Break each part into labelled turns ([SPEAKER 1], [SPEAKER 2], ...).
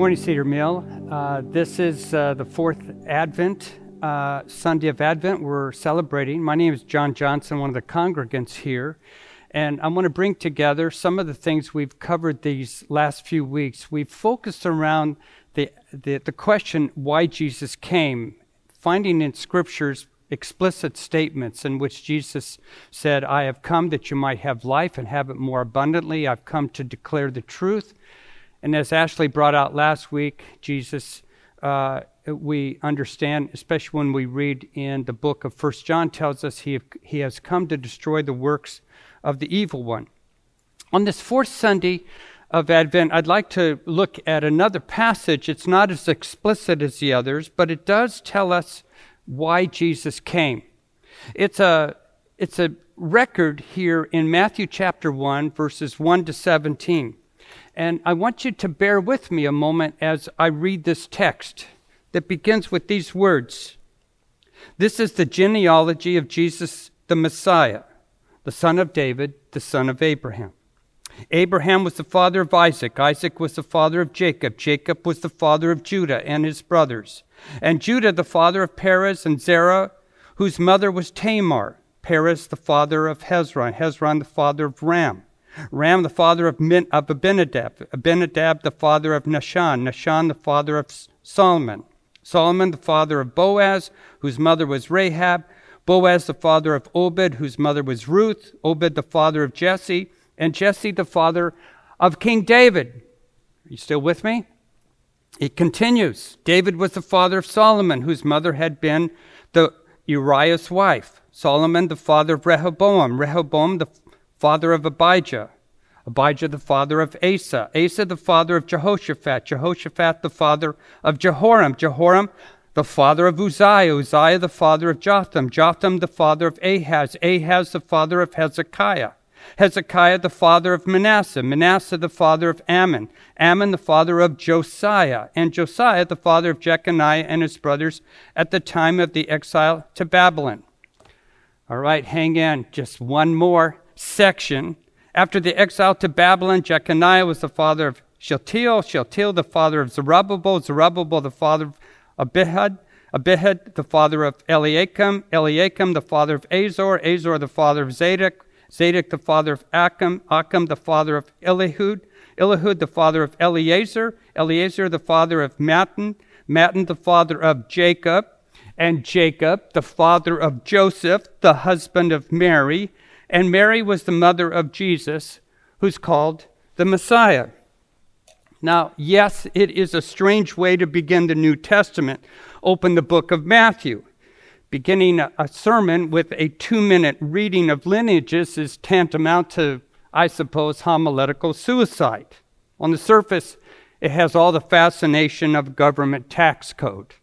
[SPEAKER 1] Morning, Cedar Mill. Uh, this is uh, the fourth Advent, uh, Sunday of Advent we're celebrating. My name is John Johnson, one of the congregants here, and I want to bring together some of the things we've covered these last few weeks. We've focused around the, the, the question why Jesus came, finding in scriptures explicit statements in which Jesus said, I have come that you might have life and have it more abundantly. I've come to declare the truth. And as Ashley brought out last week, Jesus, uh, we understand, especially when we read in the book of First John, tells us he, he has come to destroy the works of the evil one. On this fourth Sunday of Advent, I'd like to look at another passage. It's not as explicit as the others, but it does tell us why Jesus came. It's a, it's a record here in Matthew chapter 1, verses 1 to 17. And I want you to bear with me a moment as I read this text that begins with these words This is the genealogy of Jesus the Messiah, the son of David, the son of Abraham. Abraham was the father of Isaac. Isaac was the father of Jacob. Jacob was the father of Judah and his brothers. And Judah, the father of Perez and Zerah, whose mother was Tamar. Perez, the father of Hezron. Hezron, the father of Ram. Ram, the father of, Min, of Amminadab. Amminadab, the father of Nahshon. Nahshon, the father of Solomon. Solomon, the father of Boaz, whose mother was Rahab. Boaz, the father of Obed, whose mother was Ruth. Obed, the father of Jesse. And Jesse, the father of King David. Are you still with me? It continues. David was the father of Solomon, whose mother had been the Uriah's wife. Solomon, the father of Rehoboam. Rehoboam, the father of Abijah. Abijah, the father of Asa. Asa, the father of Jehoshaphat. Jehoshaphat, the father of Jehoram. Jehoram, the father of Uzziah. Uzziah, the father of Jotham. Jotham, the father of Ahaz. Ahaz, the father of Hezekiah. Hezekiah, the father of Manasseh. Manasseh, the father of Amon. Amon, the father of Josiah. And Josiah, the father of Jeconiah and his brothers at the time of the exile to Babylon. All right, hang in. Just one more section. After the exile to Babylon, Jeconiah was the father of Shealtiel, Shealtiel the father of Zerubbabel, Zerubbabel the father of Abihud, Abihud the father of Eliakim, Eliakim the father of Azor, Azor the father of Zadok, Zadok the father of Achim, Achim the father of Elihud, Elihud the father of Eleazar, Eleazar the father of Matthan, Matthan the father of Jacob, and Jacob the father of Joseph, the husband of Mary, and Mary was the mother of Jesus, who's called the Messiah. Now, yes, it is a strange way to begin the New Testament. Open the book of Matthew. Beginning a sermon with a two minute reading of lineages is tantamount to, I suppose, homiletical suicide. On the surface, it has all the fascination of government tax code.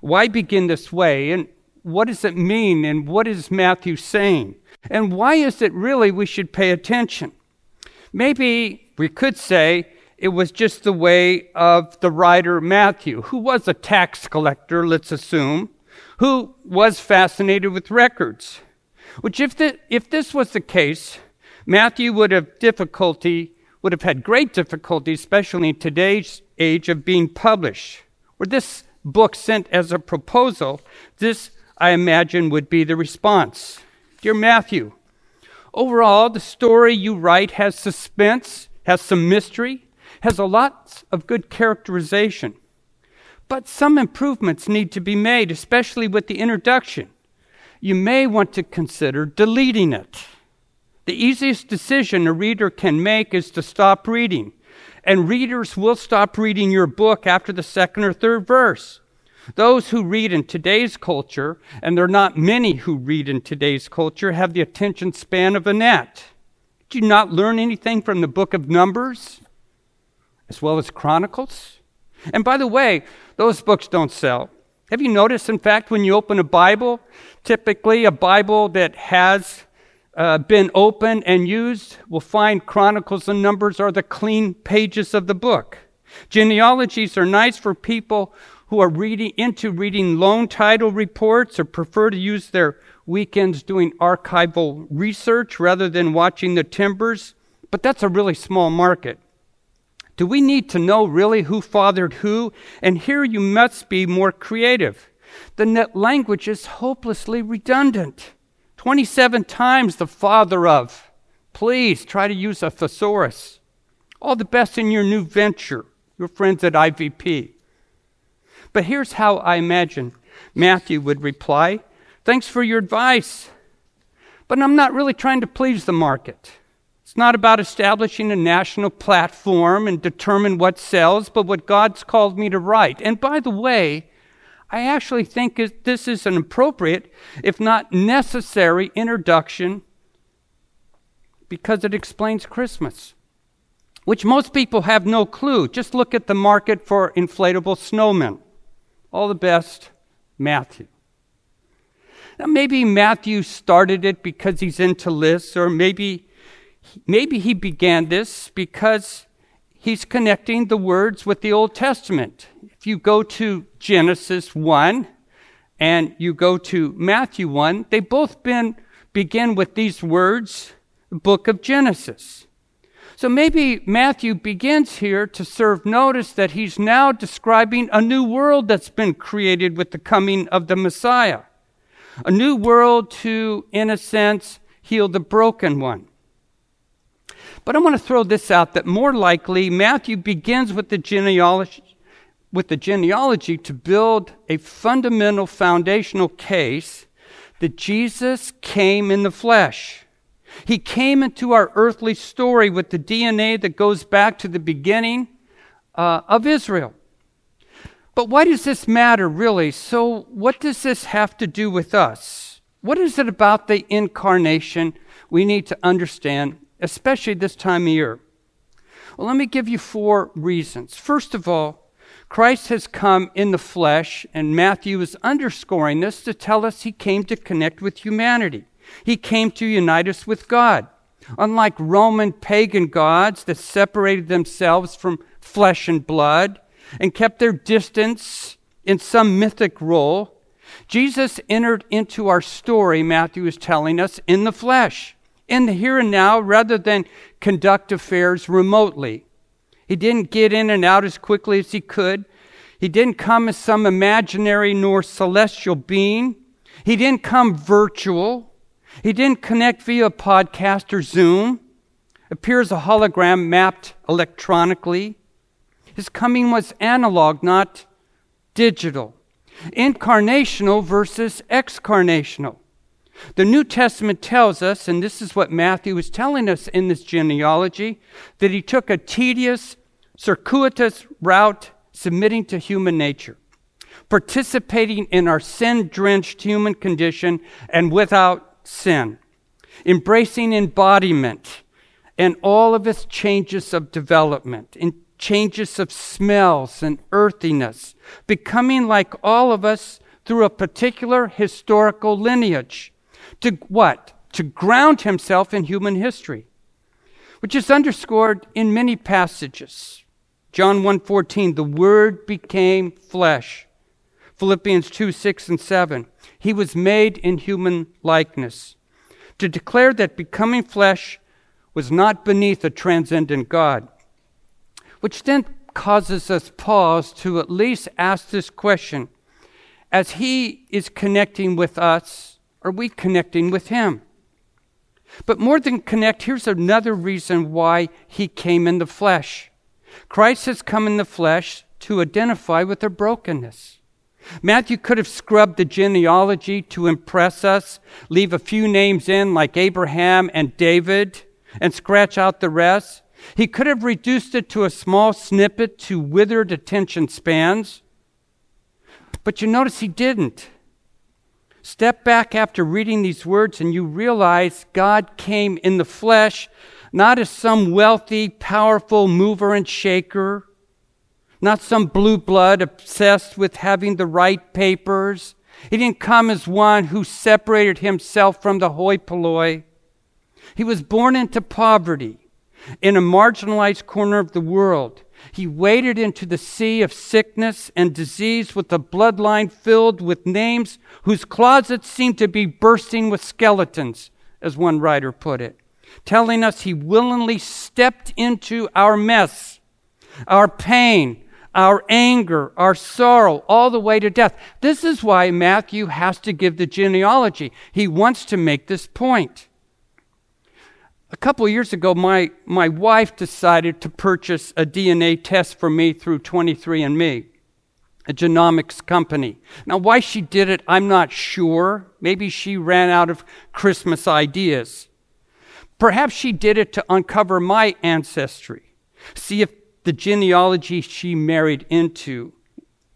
[SPEAKER 1] Why begin this way? And what does it mean? And what is Matthew saying? And why is it really we should pay attention? Maybe we could say it was just the way of the writer Matthew, who was a tax collector, let's assume, who was fascinated with records. Which, if, the, if this was the case, Matthew would have difficulty, would have had great difficulty, especially in today's age of being published. Were this book sent as a proposal, this, I imagine, would be the response. Dear Matthew, overall, the story you write has suspense, has some mystery, has a lot of good characterization. But some improvements need to be made, especially with the introduction. You may want to consider deleting it. The easiest decision a reader can make is to stop reading. And readers will stop reading your book after the second or third verse. Those who read in today's culture, and there are not many who read in today's culture, have the attention span of a gnat. Did you not learn anything from the book of Numbers as well as Chronicles? And by the way, those books don't sell. Have you noticed, in fact, when you open a Bible, typically a Bible that has uh, been opened and used will find Chronicles and Numbers are the clean pages of the book. Genealogies are nice for people who are reading into reading loan title reports or prefer to use their weekends doing archival research rather than watching the timbers, but that's a really small market. Do we need to know really who fathered who? And here you must be more creative. The net language is hopelessly redundant. 27 times the father of. Please try to use a thesaurus. All the best in your new venture, your friends at IVP. But here's how I imagine Matthew would reply Thanks for your advice, but I'm not really trying to please the market. It's not about establishing a national platform and determine what sells, but what God's called me to write. And by the way, I actually think this is an appropriate, if not necessary, introduction because it explains Christmas, which most people have no clue. Just look at the market for inflatable snowmen. All the best, Matthew. Now, maybe Matthew started it because he's into lists, or maybe, maybe he began this because he's connecting the words with the Old Testament. If you go to Genesis 1 and you go to Matthew 1, they both been, begin with these words, the book of Genesis. So maybe Matthew begins here to serve notice that he's now describing a new world that's been created with the coming of the Messiah. A new world to, in a sense, heal the broken one. But I want to throw this out that more likely Matthew begins with the genealogy with the genealogy to build a fundamental foundational case that Jesus came in the flesh. He came into our earthly story with the DNA that goes back to the beginning uh, of Israel. But why does this matter, really? So, what does this have to do with us? What is it about the incarnation we need to understand, especially this time of year? Well, let me give you four reasons. First of all, Christ has come in the flesh, and Matthew is underscoring this to tell us he came to connect with humanity. He came to unite us with God. Unlike Roman pagan gods that separated themselves from flesh and blood and kept their distance in some mythic role, Jesus entered into our story, Matthew is telling us, in the flesh, in the here and now, rather than conduct affairs remotely. He didn't get in and out as quickly as he could. He didn't come as some imaginary nor celestial being. He didn't come virtual. He didn't connect via podcast or Zoom, appears a hologram mapped electronically. His coming was analog, not digital. Incarnational versus excarnational. The New Testament tells us, and this is what Matthew is telling us in this genealogy, that he took a tedious, circuitous route submitting to human nature, participating in our sin drenched human condition and without sin, embracing embodiment and all of its changes of development, in changes of smells and earthiness, becoming like all of us through a particular historical lineage. To what? To ground himself in human history, which is underscored in many passages. John 1:14, the word became flesh. Philippians 2, 6 and 7. He was made in human likeness. To declare that becoming flesh was not beneath a transcendent God. Which then causes us pause to at least ask this question As He is connecting with us, are we connecting with Him? But more than connect, here's another reason why He came in the flesh. Christ has come in the flesh to identify with our brokenness. Matthew could have scrubbed the genealogy to impress us, leave a few names in like Abraham and David, and scratch out the rest. He could have reduced it to a small snippet to withered attention spans. But you notice he didn't. Step back after reading these words and you realize God came in the flesh, not as some wealthy, powerful mover and shaker not some blue blood obsessed with having the right papers. He didn't come as one who separated himself from the hoi polloi. He was born into poverty in a marginalized corner of the world. He waded into the sea of sickness and disease with a bloodline filled with names whose closets seemed to be bursting with skeletons, as one writer put it, telling us he willingly stepped into our mess our pain, our anger, our sorrow, all the way to death. This is why Matthew has to give the genealogy. He wants to make this point. A couple years ago, my, my wife decided to purchase a DNA test for me through 23andMe, a genomics company. Now, why she did it, I'm not sure. Maybe she ran out of Christmas ideas. Perhaps she did it to uncover my ancestry, see if the genealogy she married into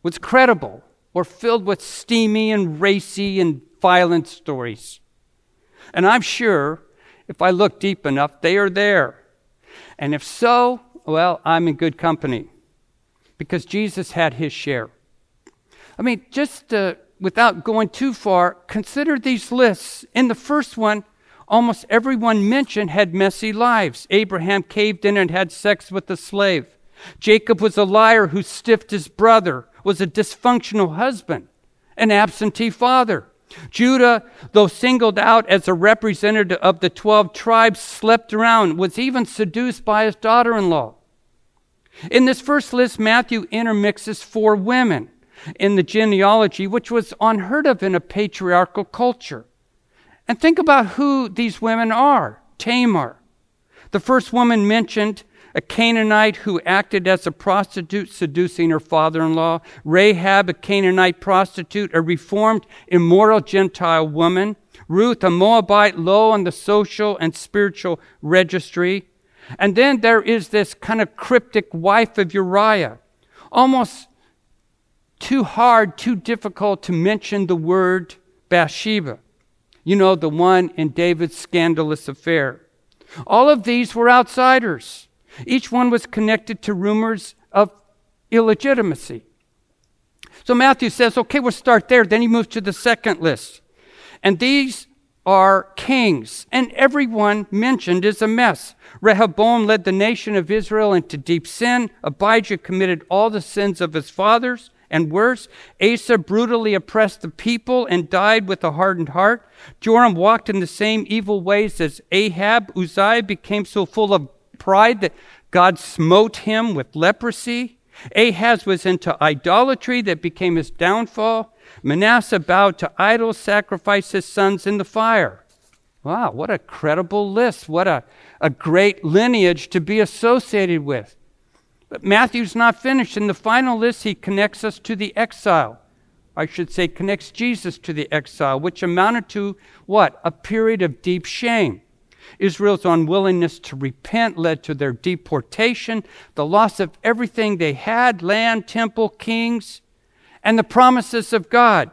[SPEAKER 1] was credible or filled with steamy and racy and violent stories. And I'm sure if I look deep enough, they are there. And if so, well, I'm in good company because Jesus had his share. I mean, just uh, without going too far, consider these lists. In the first one, almost everyone mentioned had messy lives. Abraham caved in and had sex with a slave. Jacob was a liar who stiffed his brother, was a dysfunctional husband, an absentee father. Judah, though singled out as a representative of the 12 tribes, slept around, was even seduced by his daughter in law. In this first list, Matthew intermixes four women in the genealogy, which was unheard of in a patriarchal culture. And think about who these women are Tamar. The first woman mentioned a Canaanite who acted as a prostitute seducing her father in law, Rahab, a Canaanite prostitute, a reformed, immoral Gentile woman, Ruth, a Moabite, low on the social and spiritual registry. And then there is this kind of cryptic wife of Uriah, almost too hard, too difficult to mention the word Bathsheba. You know, the one in David's scandalous affair. All of these were outsiders. Each one was connected to rumors of illegitimacy. So Matthew says, okay, we'll start there. Then he moves to the second list. And these are kings, and everyone mentioned is a mess. Rehoboam led the nation of Israel into deep sin. Abijah committed all the sins of his fathers and worse. Asa brutally oppressed the people and died with a hardened heart. Joram walked in the same evil ways as Ahab. Uzziah became so full of pride that God smote him with leprosy. Ahaz was into idolatry that became his downfall. Manasseh bowed to idols, sacrificed his sons in the fire. Wow, what a credible list. What a, a great lineage to be associated with. But Matthew's not finished. In the final list, he connects us to the exile. I should say, connects Jesus to the exile, which amounted to what? A period of deep shame. Israel's unwillingness to repent led to their deportation, the loss of everything they had land, temple, kings, and the promises of God.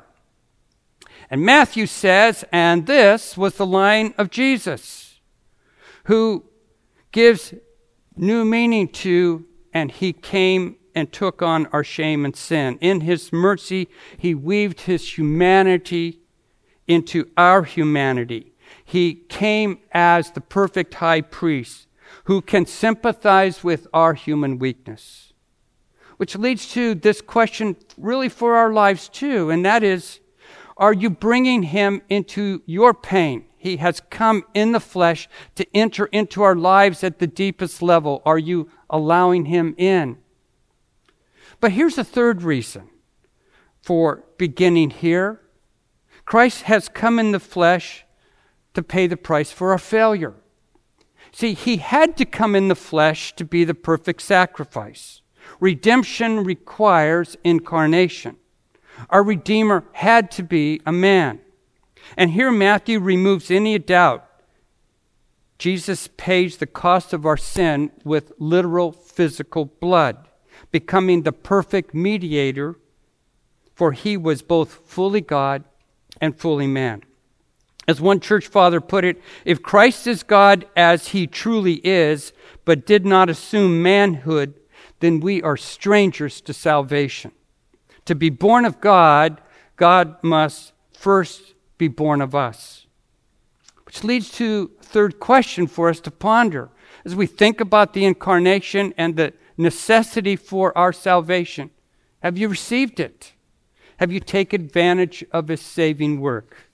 [SPEAKER 1] And Matthew says, and this was the line of Jesus, who gives new meaning to, and he came and took on our shame and sin. In his mercy, he weaved his humanity into our humanity he came as the perfect high priest who can sympathize with our human weakness. Which leads to this question, really for our lives too, and that is Are you bringing him into your pain? He has come in the flesh to enter into our lives at the deepest level. Are you allowing him in? But here's a third reason for beginning here Christ has come in the flesh to pay the price for our failure. See, he had to come in the flesh to be the perfect sacrifice. Redemption requires incarnation. Our Redeemer had to be a man. And here Matthew removes any doubt. Jesus pays the cost of our sin with literal physical blood, becoming the perfect mediator, for he was both fully God and fully man. As one church father put it, if Christ is God as he truly is, but did not assume manhood, then we are strangers to salvation. To be born of God, God must first be born of us. Which leads to third question for us to ponder as we think about the incarnation and the necessity for our salvation. Have you received it? Have you taken advantage of his saving work?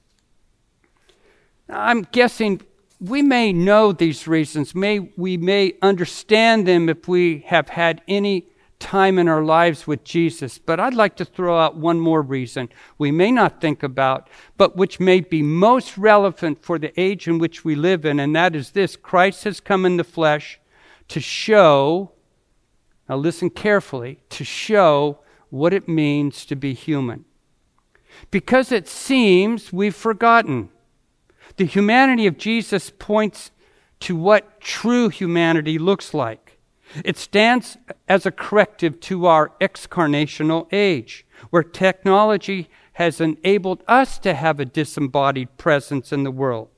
[SPEAKER 1] I'm guessing we may know these reasons, may we may understand them if we have had any time in our lives with Jesus. But I'd like to throw out one more reason we may not think about, but which may be most relevant for the age in which we live in, and that is this Christ has come in the flesh to show, now listen carefully, to show what it means to be human. Because it seems we've forgotten. The humanity of Jesus points to what true humanity looks like. It stands as a corrective to our excarnational age, where technology has enabled us to have a disembodied presence in the world.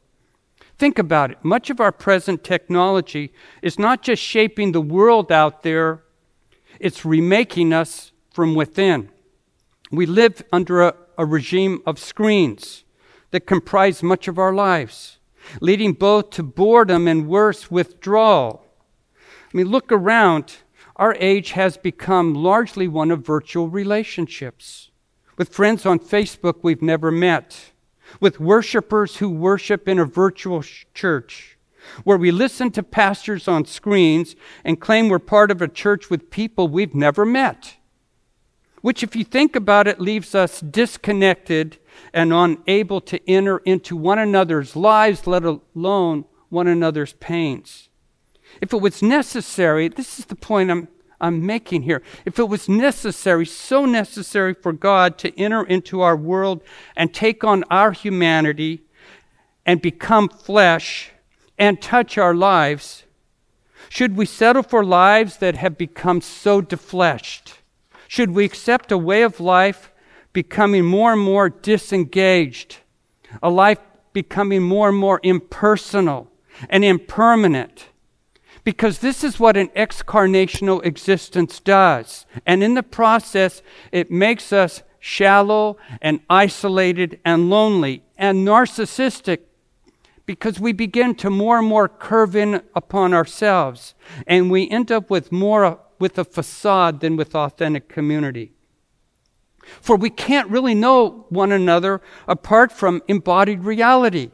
[SPEAKER 1] Think about it. Much of our present technology is not just shaping the world out there, it's remaking us from within. We live under a, a regime of screens that comprise much of our lives, leading both to boredom and worse, withdrawal. I mean, look around. Our age has become largely one of virtual relationships with friends on Facebook we've never met, with worshipers who worship in a virtual sh- church, where we listen to pastors on screens and claim we're part of a church with people we've never met which, if you think about it, leaves us disconnected and unable to enter into one another's lives, let alone one another's pains. If it was necessary, this is the point I'm, I'm making here. If it was necessary, so necessary for God to enter into our world and take on our humanity and become flesh and touch our lives, should we settle for lives that have become so defleshed? Should we accept a way of life becoming more and more disengaged, a life becoming more and more impersonal and impermanent? Because this is what an excarnational existence does. And in the process, it makes us shallow and isolated and lonely and narcissistic because we begin to more and more curve in upon ourselves and we end up with more with a facade than with authentic community. For we can't really know one another apart from embodied reality.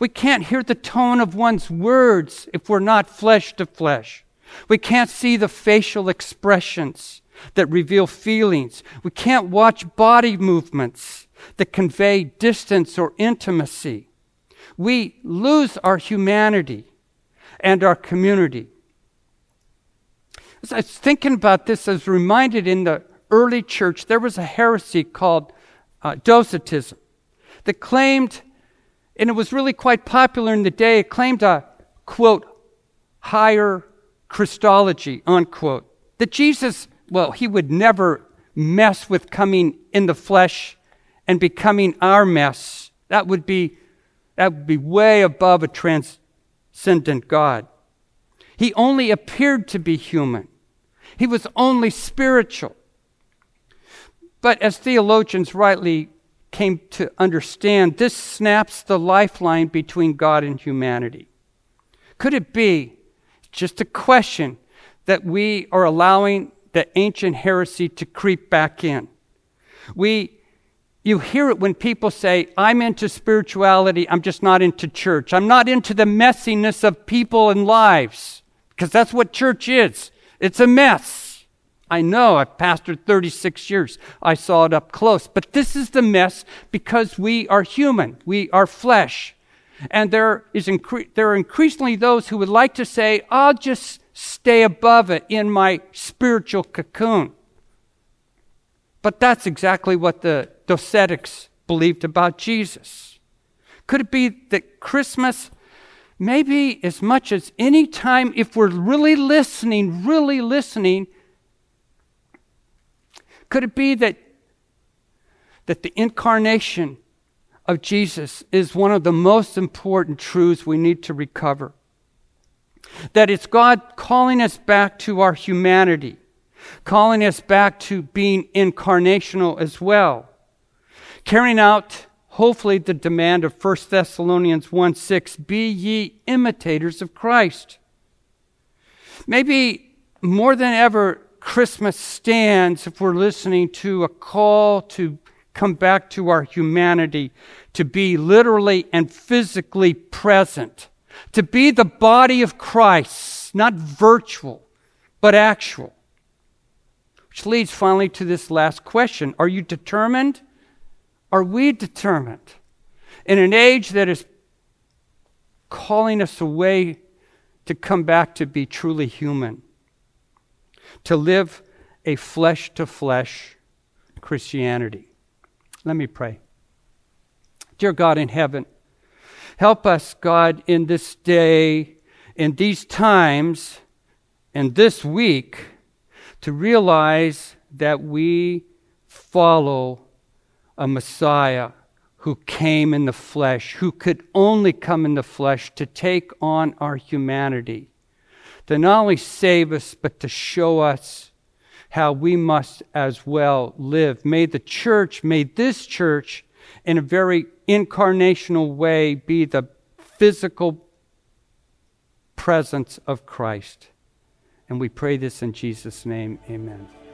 [SPEAKER 1] We can't hear the tone of one's words if we're not flesh to flesh. We can't see the facial expressions that reveal feelings. We can't watch body movements that convey distance or intimacy. We lose our humanity and our community as I was thinking about this, I was reminded in the early church there was a heresy called uh, Docetism that claimed, and it was really quite popular in the day, it claimed a quote, higher Christology, unquote. That Jesus, well, he would never mess with coming in the flesh and becoming our mess. That would be, that would be way above a transcendent God. He only appeared to be human. He was only spiritual. But as theologians rightly came to understand, this snaps the lifeline between God and humanity. Could it be just a question that we are allowing the ancient heresy to creep back in? We you hear it when people say, I'm into spirituality, I'm just not into church. I'm not into the messiness of people and lives because that's what church is. It's a mess. I know, I've pastored 36 years. I saw it up close. But this is the mess because we are human, we are flesh. And there, is incre- there are increasingly those who would like to say, I'll just stay above it in my spiritual cocoon. But that's exactly what the Docetics believed about Jesus. Could it be that Christmas maybe as much as any time, if we're really listening, really listening, could it be that, that the incarnation of Jesus is one of the most important truths we need to recover? That it's God calling us back to our humanity, calling us back to being incarnational as well, carrying out hopefully the demand of 1 Thessalonians 1 6 be ye imitators of Christ. Maybe more than ever, Christmas stands if we're listening to a call to come back to our humanity, to be literally and physically present, to be the body of Christ, not virtual, but actual. Which leads finally to this last question Are you determined? Are we determined? In an age that is calling us away to come back to be truly human, to live a flesh to flesh Christianity. Let me pray. Dear God in heaven, help us, God, in this day, in these times, in this week, to realize that we follow a Messiah who came in the flesh, who could only come in the flesh to take on our humanity, to not only save us, but to show us how we must as well live. May the church, may this church, in a very incarnational way, be the physical presence of Christ. And we pray this in Jesus' name. Amen.